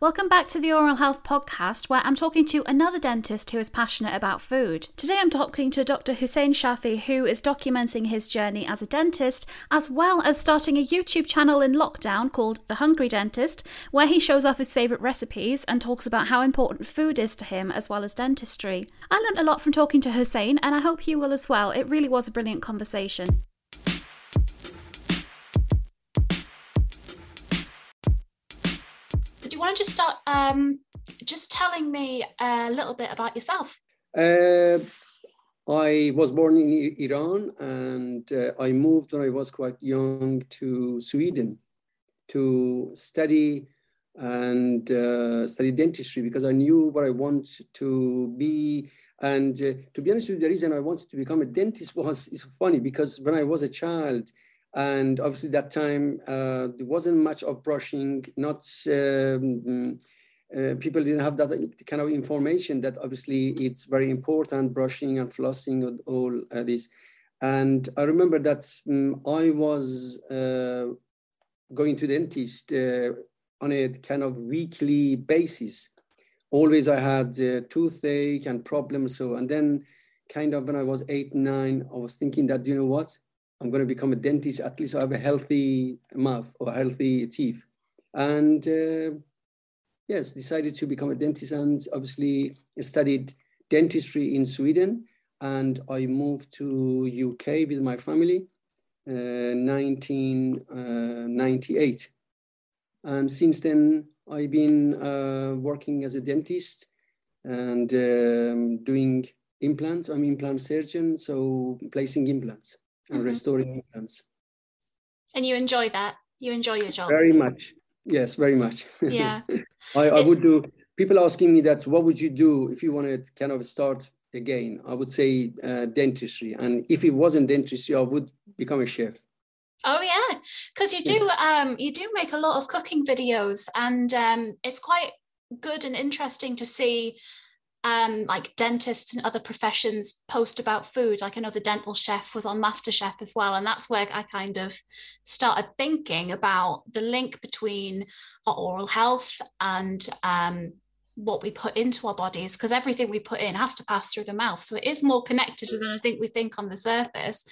Welcome back to the Oral Health Podcast, where I'm talking to another dentist who is passionate about food. Today I'm talking to Dr. Hussein Shafi, who is documenting his journey as a dentist, as well as starting a YouTube channel in lockdown called The Hungry Dentist, where he shows off his favourite recipes and talks about how important food is to him, as well as dentistry. I learned a lot from talking to Hussein, and I hope you will as well. It really was a brilliant conversation. You want to just start um, just telling me a little bit about yourself? Uh, I was born in Iran and uh, I moved when I was quite young to Sweden to study and uh, study dentistry because I knew what I want to be. And uh, to be honest with you, the reason I wanted to become a dentist was is funny because when I was a child, and obviously that time uh, there wasn't much of brushing, not um, uh, people didn't have that kind of information that obviously it's very important brushing and flossing and all uh, this. And i remember that um, i was uh, going to dentist uh, on a kind of weekly basis. Always i had uh, toothache and problems so and then kind of when i was eight nine i was thinking that you know what i'm going to become a dentist at least i have a healthy mouth or healthy teeth and uh, yes, decided to become a dentist and obviously studied dentistry in Sweden. And I moved to UK with my family uh, 1998. And since then, I've been uh, working as a dentist and um, doing implants. I'm implant surgeon, so placing implants and Mhm. restoring implants. And you enjoy that? You enjoy your job? Very much. Yes, very much. Yeah. I, I It- would do people asking me that what would you do if you wanted to kind of start again i would say uh, dentistry and if it wasn't dentistry i would become a chef Oh yeah, because you do um you do make a lot of cooking videos, and um it's quite good and interesting to see um like dentists and other professions post about food. Like the dental chef was on MasterChef as well, and that's where I kind of started thinking about the link between our oral health and um what we put into our bodies because everything we put in has to pass through the mouth. So it is more connected than i think we think on the surface.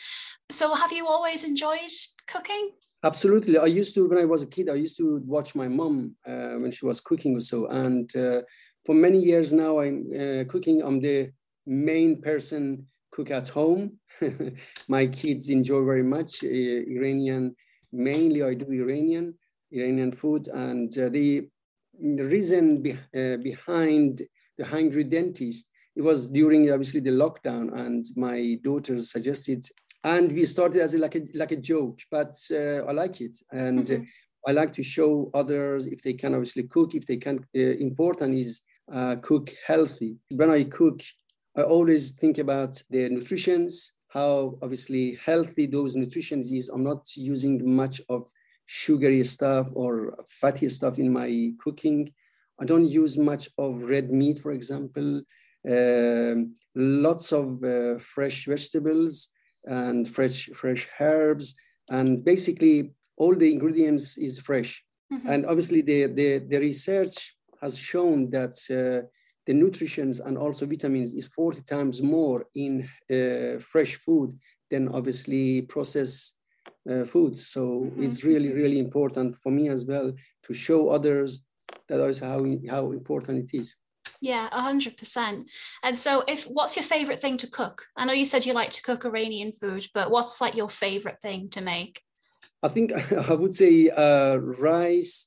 So have you always enjoyed cooking? Absolutely. I used to when i was a kid i used to watch my mom uh, when she was cooking or so and uh, for many years now i'm uh, cooking. I'm the main person cook at home. My kids enjoy very much uh, iranian. Mainly i do iranian iranian food. And uh, the the reason be, uh, behind the hungry dentist it was during obviously the lockdown. And my daughter suggested and we started as a, like a like a joke but uh, i like it. And Mhm. uh, i like to show others if they can obviously cook. If they can uh, important is uh, cook healthy when i cook i always think about the nutritions how obviously healthy those nutritions is i'm not using much of sugary stuff or fatty stuff in my cooking. I don't use much of red meat, for example. Um, lots of uh, fresh vegetables and fresh fresh herbs, and basically all the ingredients is fresh. Mhm. And obviously, the the, the research has shown that uh, the nutritions and also vitamins is 40 times more in uh, fresh food than obviously processed uh, foods. So mm-hmm. it's really, really important for me as well to show others that is how, how important it is. Yeah, a hundred percent. And so if what's your favorite thing to cook? I know you said you like to cook Iranian food, but what's like your favorite thing to make? I think I would say uh, rice,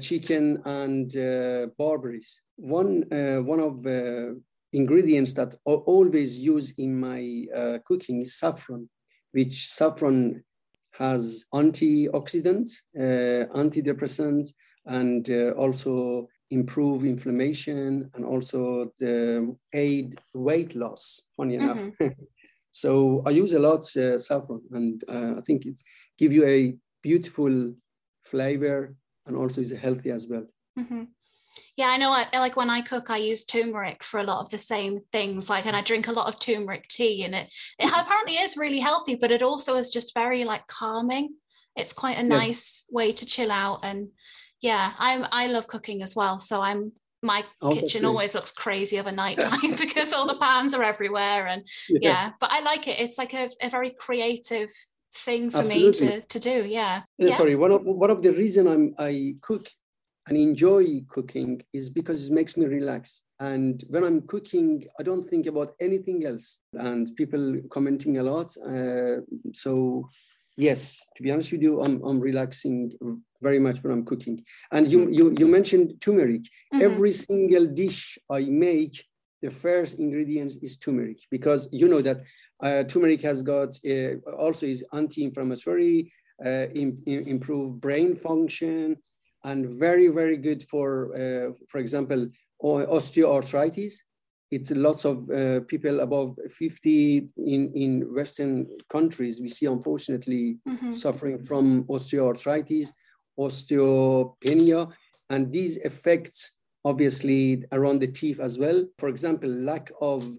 chicken, and uh, barberries. One uh, one of the ingredients that I always use in my uh, cooking is saffron, which saffron has antioxidants, uh, antidepressants, and uh, also improve inflammation and also the aid weight loss, funny enough. Mm-hmm. so I use a lot uh, saffron and uh, I think it give you a beautiful flavor and also is healthy as well. Mm-hmm. Yeah, I know. I, like when I cook, I use turmeric for a lot of the same things. Like, and I drink a lot of turmeric tea, and it it apparently is really healthy, but it also is just very like calming. It's quite a nice yes. way to chill out, and yeah, I'm I love cooking as well. So I'm my oh, kitchen always looks crazy of a night time because all the pans are everywhere, and yeah. yeah, but I like it. It's like a, a very creative thing for Absolutely. me to, to do yeah. yeah. yeah sorry one of one of the reason i'm i cook and enjoy cooking is because it makes me relax. And when I'm cooking, I don't think about anything else. And people commenting a lot. Uh, so yes, to be honest with you, I'm, I'm relaxing very much when I'm cooking. And you mm-hmm. you, you mentioned turmeric. Mm-hmm. Every single dish I make, the first ingredient is turmeric because you know that uh, turmeric has got uh, also is anti-inflammatory, uh, in, in, improve brain function, and very, very good for, uh, for example, osteoarthritis. It's lots of uh, people above 50 in, in Western countries. We see, unfortunately, mm-hmm. suffering from osteoarthritis, osteopenia, and these effects obviously around the teeth as well. For example, lack of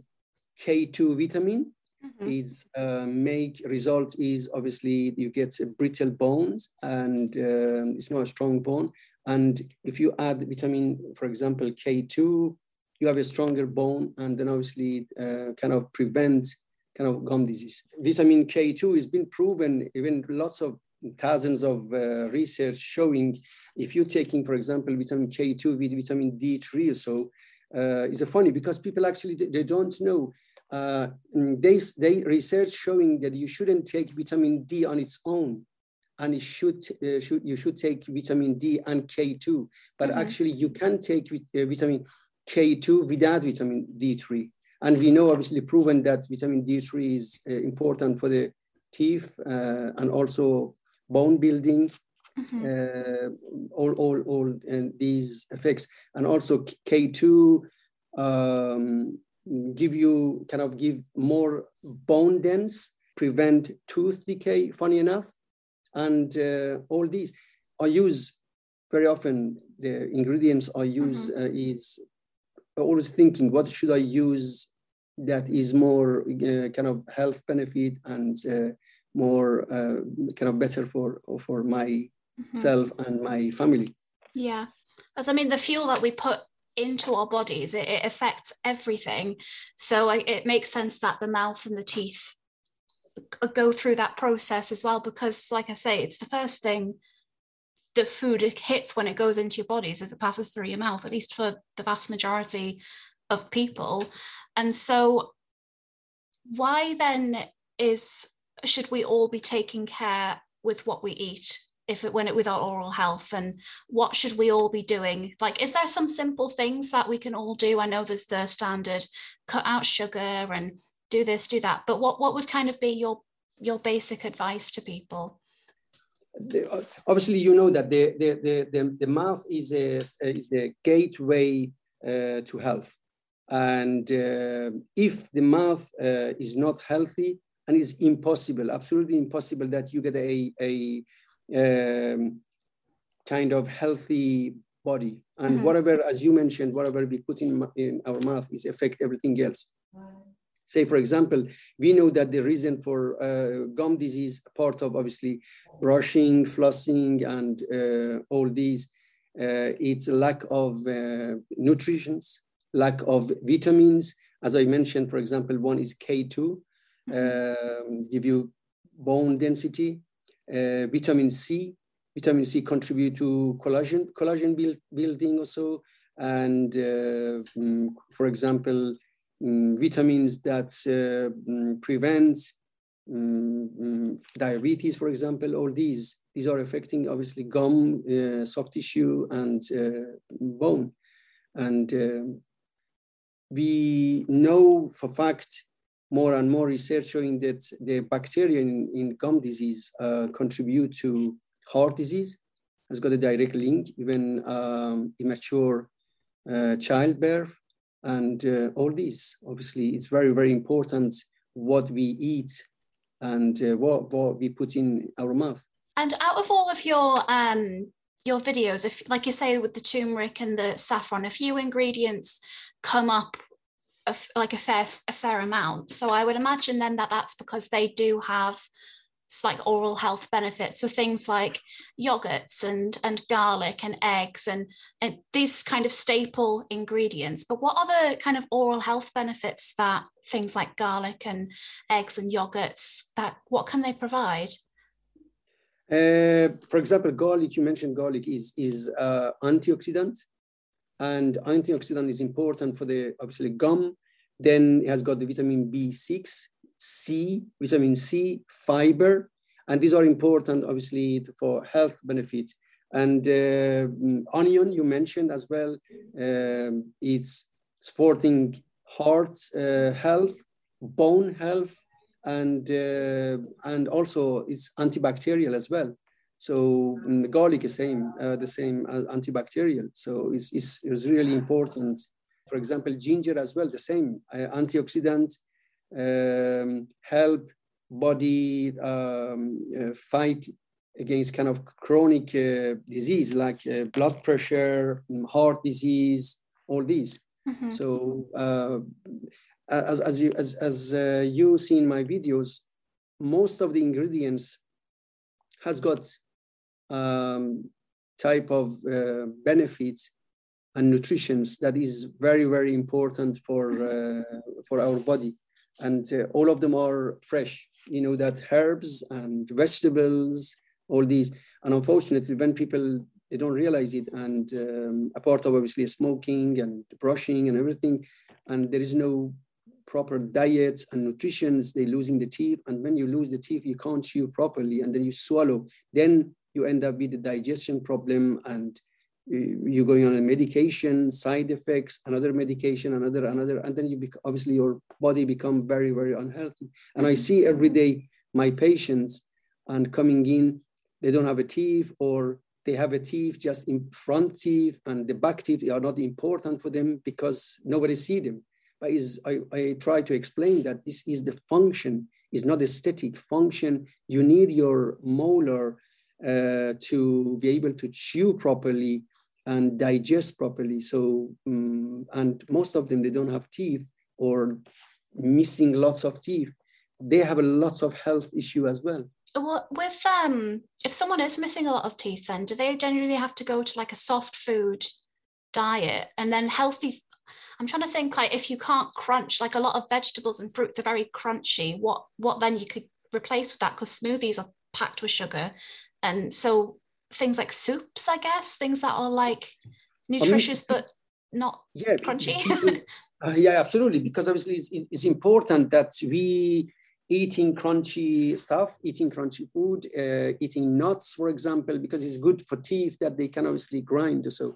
K2 vitamin Mm-hmm. Its uh, make result is obviously you get brittle bones and uh, it's not a strong bone. And if you add vitamin, for example, K2, you have a stronger bone and then obviously uh, kind of prevent kind of gum disease. Vitamin K2 has been proven, even lots of thousands of uh, research showing if you're taking, for example, vitamin K2 with vitamin D3 or so, uh, it's a funny because people actually, they don't know uh, mm, they, they research showing that you shouldn't take vitamin D on its own and it should, uh, should you should take vitamin D and K2, but mm-hmm. actually you can take uh, vitamin K2 without vitamin D3. And we know obviously proven that vitamin D3 is uh, important for the teeth uh, and also bone building, mm-hmm. Uh, all, all, all these effects. And also K2 um, give you kind of give more bone dense, prevent tooth decay, funny enough. And uh, all these I use very often the ingredients I use mm-hmm. uh, is always thinking what should I use that is more uh, kind of health benefit and uh, more uh, kind of better for for myself mm-hmm. and my family. Yeah, as I mean, the fuel that we put into our bodies it, it affects everything so I, it makes sense that the mouth and the teeth go through that process as well because like i say it's the first thing the food hits when it goes into your bodies as it passes through your mouth at least for the vast majority of people and so why then is should we all be taking care with what we eat if it when it with our oral health? And what should we all be doing? Like is there some simple things that we can all do? I know there's the standard cut out sugar and do this do that. But what what would kind of be your your basic advice to people? Obviously you know that the the the, the, the mouth is a is the gateway uh, to health. And uh, if the mouth uh, is not healthy and it's impossible absolutely impossible that you get a, a um, kind of healthy body. And mm-hmm. whatever, as you mentioned, whatever we put in, in our mouth is affect everything else. Say, for example, we know that the reason for uh, gum disease, part of obviously brushing, flossing, and uh, all these, uh, it's lack of uh, nutrition, lack of vitamins. As I mentioned, for example, one is K2, mm-hmm. Um, give you bone density, uh, vitamin C. Vitamin C contribute to collagen, collagen build, building also. And uh, mm, for example, um, vitamins that uh, prevent um, diabetes, for example, all these, these are affecting obviously gum, uh, soft tissue and uh, bone. And uh, we know for fact more and more research showing that the bacteria in, in gum disease uh, contribute to heart disease, has got a direct link, even um, immature uh, childbirth, and uh, all these. Obviously, it's very, very important what we eat and uh, what, what we put in our mouth. And out of all of your um, your videos, if like you say with the turmeric and the saffron, a few ingredients come up a, like a fair a fair amount. So I would imagine then that that's because they do have like oral health benefits. So things like yogurts and and garlic and eggs and, and these kind of staple ingredients. But what other kind of oral health benefits that things like garlic and eggs and yogurts that what can they provide? Uh, for example, garlic, you mentioned garlic is, is uh, antioxidant and antioxidant is important for the obviously gum. Then it has got the vitamin B6, C, vitamin C, fiber, and these are important obviously for health benefits. And uh, onion you mentioned as well, um, it's supporting heart uh, health, bone health, and uh, and also it's antibacterial as well. So mm, garlic is same, uh, the same as antibacterial. So it's, it's, it's, really important. For example, ginger as well, the same uh, antioxidant, um, help body um, uh, fight against kind of chronic uh, disease like uh, blood pressure, heart disease, all these. Mm-hmm. So uh, as, as you as, as you see in my videos, most of the ingredients has got um, type of uh, benefits and nutrition that is very very important for uh, for our body. And uh, all of them are fresh you know that herbs and vegetables all these. And unfortunately when people they don't realize it and um, a part of obviously smoking and brushing and everything and there is no proper diets and nutritions they're losing the teeth. And when you lose the teeth you can't chew properly and then you swallow. Then you end up with a digestion problem and uh, you're going on a medication, side effects, another medication, another, another, and then you bec- obviously your body become very, very unhealthy. And I mm-hmm. see every day my patients and coming in, they don't have a teeth or they have a teeth just in front teeth and the back teeth are not important for them because nobody see them. But is I, I try to explain that this is the function, is not aesthetic function. You need your molar uh, to be able to chew properly and digest properly. So, um, and most of them, they don't have teeth or missing lots of teeth. They have a lots of health issue as well. Well, with um, if someone is missing a lot of teeth, then do they generally have to go to like a soft food diet and then healthy? I'm trying to think like if you can't crunch, like a lot of vegetables and fruits are very crunchy. What what then you could replace with that? Because smoothies are packed with sugar, and so things like soups, I guess, things that are like nutritious I mean, but not yeah, crunchy. uh, yeah, absolutely. Because obviously it's, it's important that we eating crunchy stuff, eating crunchy food, uh, eating nuts, for example, because it's good for teeth that they can obviously grind. So,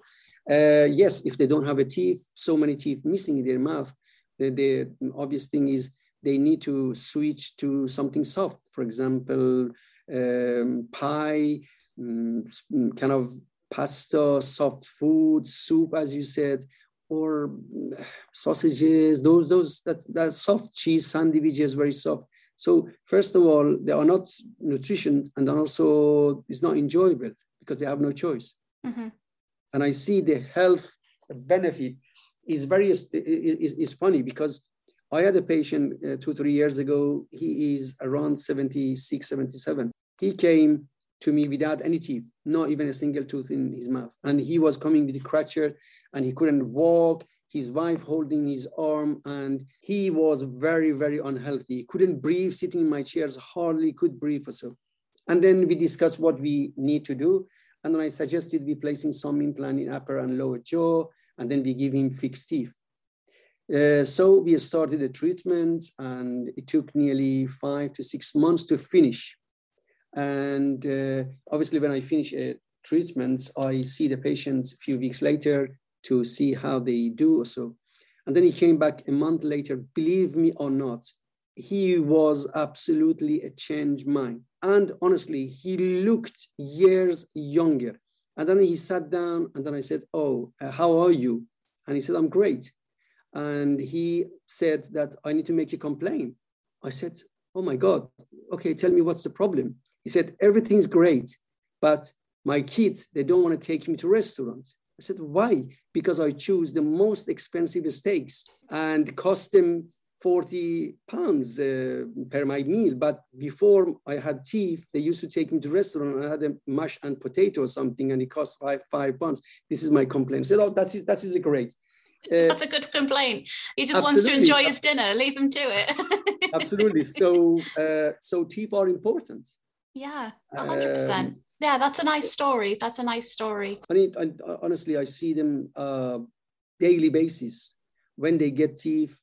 uh, yes, if they don't have a teeth, so many teeth missing in their mouth, the, the obvious thing is they need to switch to something soft. For example, um, pie, um, kind of pasta, soft food, soup, as you said, or mm, sausages, those, those, that, that soft cheese sandwiches, very soft. So first of all, they are not nutrition and also it's not enjoyable because they have no choice. Mm-hmm. And I see the health benefit is very, is, is funny because I had a patient uh, two, three years ago. He is around 76, 77. He came to me without any teeth, not even a single tooth in his mouth. And he was coming with a crutcher and he couldn't walk. His wife holding his arm, and he was very, very unhealthy. He couldn't breathe, sitting in my chairs, hardly could breathe or so. And then we discussed what we need to do. And then I suggested we placing some implant in upper and lower jaw, and then we give him fixed teeth. Uh, so we started the treatment and it took nearly five to six months to finish. And uh, obviously when I finish a treatment, I see the patients a few weeks later to see how they do. So, and then he came back a month later, believe me or not, he was absolutely a changed mind. And honestly, he looked years younger. And then he sat down and then I said, oh, uh, how are you? And he said, I'm great. And he said that I need to make a complaint. I said, oh my God, okay, tell me what's the problem. He said, everything's great, but my kids, they don't want to take me to restaurants. I said, why? Because I choose the most expensive steaks and cost them 40 pounds uh, per my meal. But before I had teeth, they used to take me to restaurant and I had a mash and potato or something and it cost five, five pounds. This is my complaint. I said, oh, that's, that is great. Uh, That's a good complaint. He just wants to enjoy his dinner. Leave him to it. absolutely. So, uh, so teeth are important. Yeah, hundred um, percent. Yeah, that's a nice story. That's a nice story. I mean, I, honestly, I see them uh, daily basis. When they get teeth,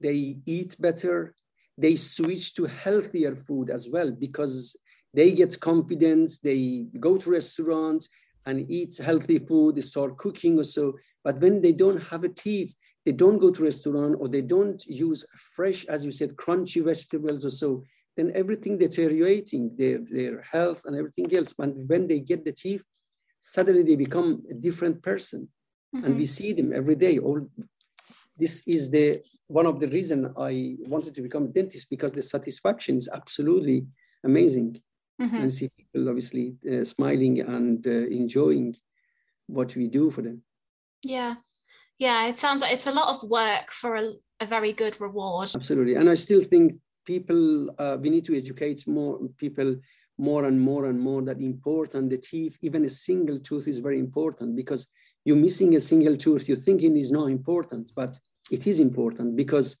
they eat better. They switch to healthier food as well because they get confidence. They go to restaurants and eat healthy food. They start cooking or so. But when they don't have a teeth, they don't go to restaurant or they don't use fresh, as you said, crunchy vegetables or so, then everything deteriorating, their, their health and everything else. But when they get the teeth, suddenly they become a different person. Mm-hmm. And we mm-hmm. see them every day. All this is the one of the reason I wanted to become a dentist because the satisfaction is absolutely amazing. Mm-hmm. And see people obviously uh, smiling and uh, enjoying what we do for them. Yeah. Yeah. It sounds like it's a lot of work for a, a very good reward. Absolutely. And I still think people, uh, we need to educate more people more and more and more that important the teeth, even a single tooth is very important because you're missing a single tooth, you're thinking is not important, but it is important because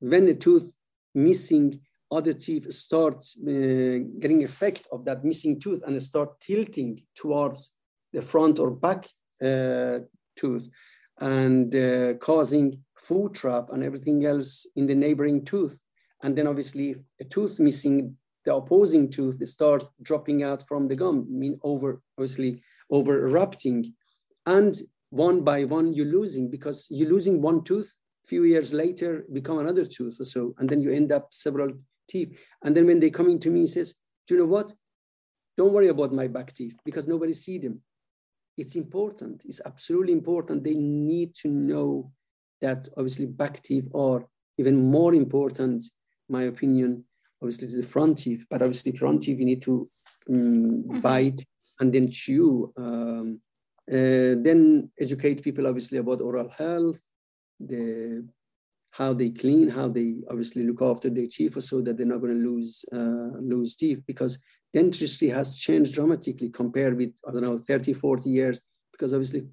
when a tooth missing, other teeth start uh, getting effect of that missing tooth and start tilting towards the front or back uh, tooth and uh, causing food trap and everything else in the neighboring tooth. And then obviously if a tooth missing, the opposing tooth starts dropping out from the gum, mean over, obviously over erupting. And one by one you're losing because you're losing one tooth, few years later become another tooth or so, and then you end up several teeth. And then when they coming to me, says, do you know what? Don't worry about my back teeth because nobody see them it's important. It's absolutely important. They need to know that obviously back teeth are even more important, my opinion, obviously to the front teeth, but obviously front teeth, you need to um, mm-hmm. bite and then chew. Um, uh, then educate people obviously about oral health, the how they clean, how they obviously look after their teeth so that they're not going to lose uh, lose teeth because dentistry has changed dramatically compared with, I don't know, 30, 40 years, because obviously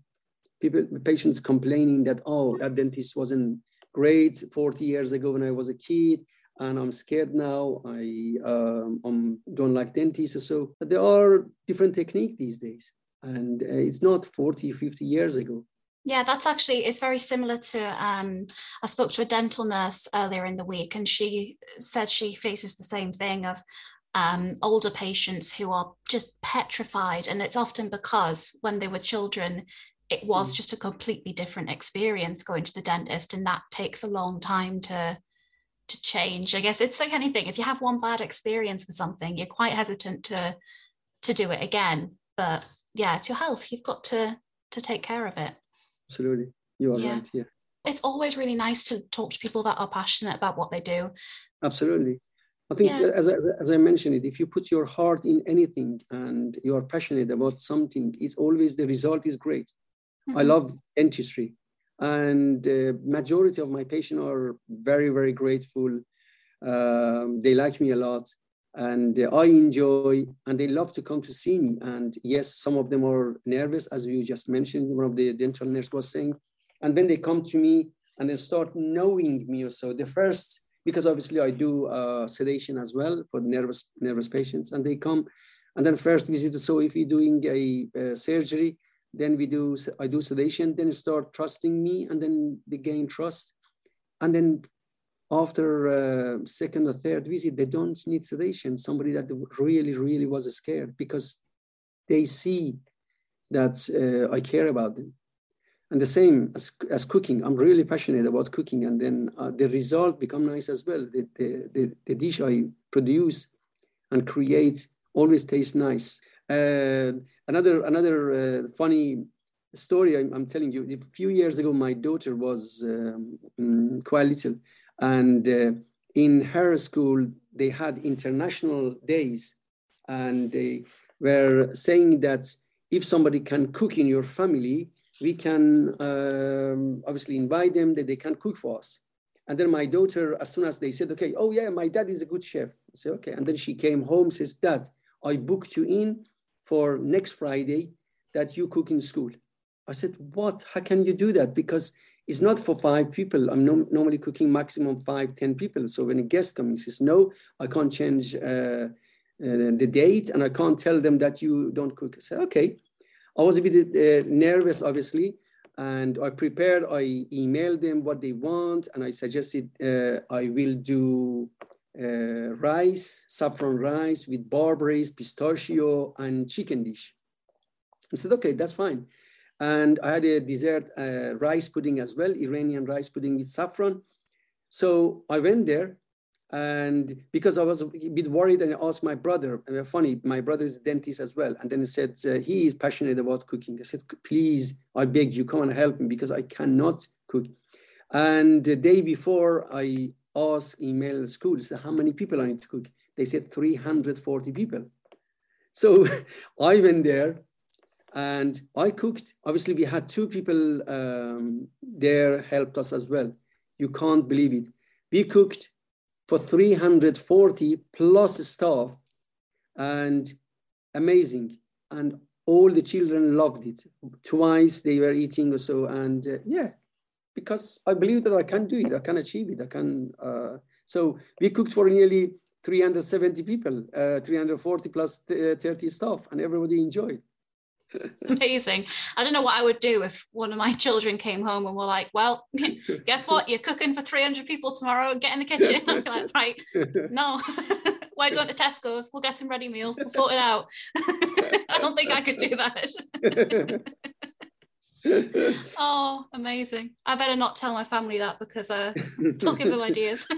people, patients complaining that, oh, that dentist wasn't great 40 years ago when I was a kid, and I'm scared now. I um, I'm, don't like dentists or so. There are different techniques these days, and uh, it's not 40, 50 years ago. Yeah, that's actually it's very similar to um, I spoke to a dental nurse earlier in the week and she said she faces the same thing of um, older patients who are just petrified. And it's often because when they were children, it was mm. just a completely different experience going to the dentist. And that takes a long time to to change. I guess it's like anything. If you have one bad experience with something, you're quite hesitant to to do it again. But yeah, it's your health. You've got to to take care of it. Absolutely. You are yeah. right. Yeah. It's always really nice to talk to people that are passionate about what they do. Absolutely. I think, yeah. as, as, as, I mentioned it, if you put your heart in anything and you are passionate about something, it's always the result is great. Mm-hmm. I love dentistry, and the majority of my patients are very, very grateful. Um, they like me a lot, and I enjoy, and they love to come to see me. And yes, some of them are nervous, as you just mentioned. One of the dental nurse was saying, and when they come to me and they start knowing me, or so the first because obviously I do uh, sedation as well for nervous nervous patients, and they come, and then first visit. So if you're doing a, a surgery, then we do I do sedation, then start trusting me, and then they gain trust, and then after uh, second or third visit, they don't need sedation. Somebody that really, really was scared because they see that uh, I care about them. And the same as, as cooking, I'm really passionate about cooking. And then uh, the result become nice as well. The, the, the, the, dish I produce and create always tastes nice. Uh, another another uh, funny story I'm, I'm, telling you, a few years ago, my daughter was um, mm, quite little. And uh, in her school, they had international days. And they were saying that if somebody can cook in your family, we can um, obviously invite them that they can cook for us. And then my daughter, as soon as they said, okay, oh yeah, my dad is a good chef. Said, okay. And then she came home, says, Dad, I booked you in for next Friday that you cook in school. I said, what? How can you do that? Because it's not for five people. I'm no, normally cooking maximum five, ten people. So when a guest comes, he says, no, I can't change uh, uh, the date and I can't tell them that you don't cook. I said, okay. I was a bit uh, nervous, obviously, and I prepared, I emailed them what they want, and I suggested uh, I will do uh, rice, saffron rice with barberries, pistachio, and chicken dish. I said, okay, that's fine. And I had a dessert uh, rice pudding as well, Iranian rice pudding with saffron. So I went there and because I was a bit worried and I asked my brother, and funny, my brother is a dentist as well. And then he said, uh, he is passionate about cooking. I said, please, I beg you, come and help me because I cannot cook. And the day before I asked email school, said, how many people I need to cook? They said 340 people. So I went there and I cooked. Obviously, we had two people um, there helped us as well. You can't believe it. We cooked for 340 plus staff and amazing. And all the children loved it. Twice they were eating or so. And uh, yeah, because I believe that I can do it, I can achieve it, I can. Uh, so we cooked for nearly 370 people, uh, 340 plus uh, 30 staff, and everybody enjoyed. Amazing. I don't know what I would do if one of my children came home and were like, well, guess what? You're cooking for 300 people tomorrow. And get in the kitchen. I'd be like, right, no, we're going to Tesco's. We'll get some ready meals. We'll sort it out. I don't think I could do that. oh, amazing. I better not tell my family that because uh, they'll give them ideas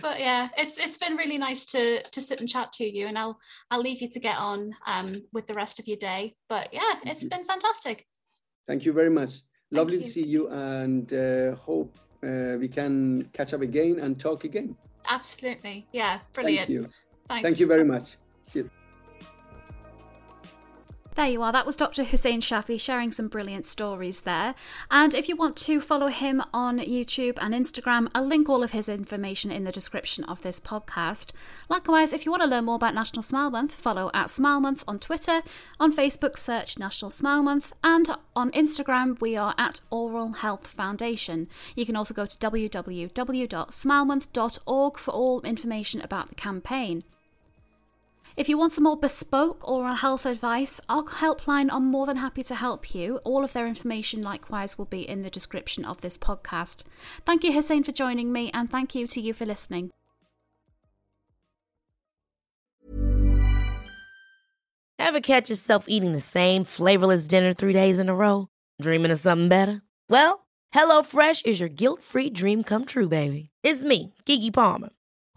but yeah, it's it's been really nice to to sit and chat to you, and I'll I'll leave you to get on um, with the rest of your day. But yeah, it's been fantastic. Thank you very much. Lovely to see you, and uh, hope uh, we can catch up again and talk again. Absolutely, yeah, brilliant. Thank you. Thanks. Thank you very much. There you are. That was Dr. Hussein Shafi sharing some brilliant stories there. And if you want to follow him on YouTube and Instagram, I'll link all of his information in the description of this podcast. Likewise, if you want to learn more about National Smile Month, follow at Smile Month on Twitter. On Facebook, search National Smile Month. And on Instagram, we are at Oral Health Foundation. You can also go to www.smilemonth.org for all information about the campaign. If you want some more bespoke oral health advice, our helpline are more than happy to help you. All of their information, likewise, will be in the description of this podcast. Thank you, Hussein, for joining me, and thank you to you for listening. Ever catch yourself eating the same flavorless dinner three days in a row? Dreaming of something better? Well, HelloFresh is your guilt free dream come true, baby. It's me, Keke Palmer.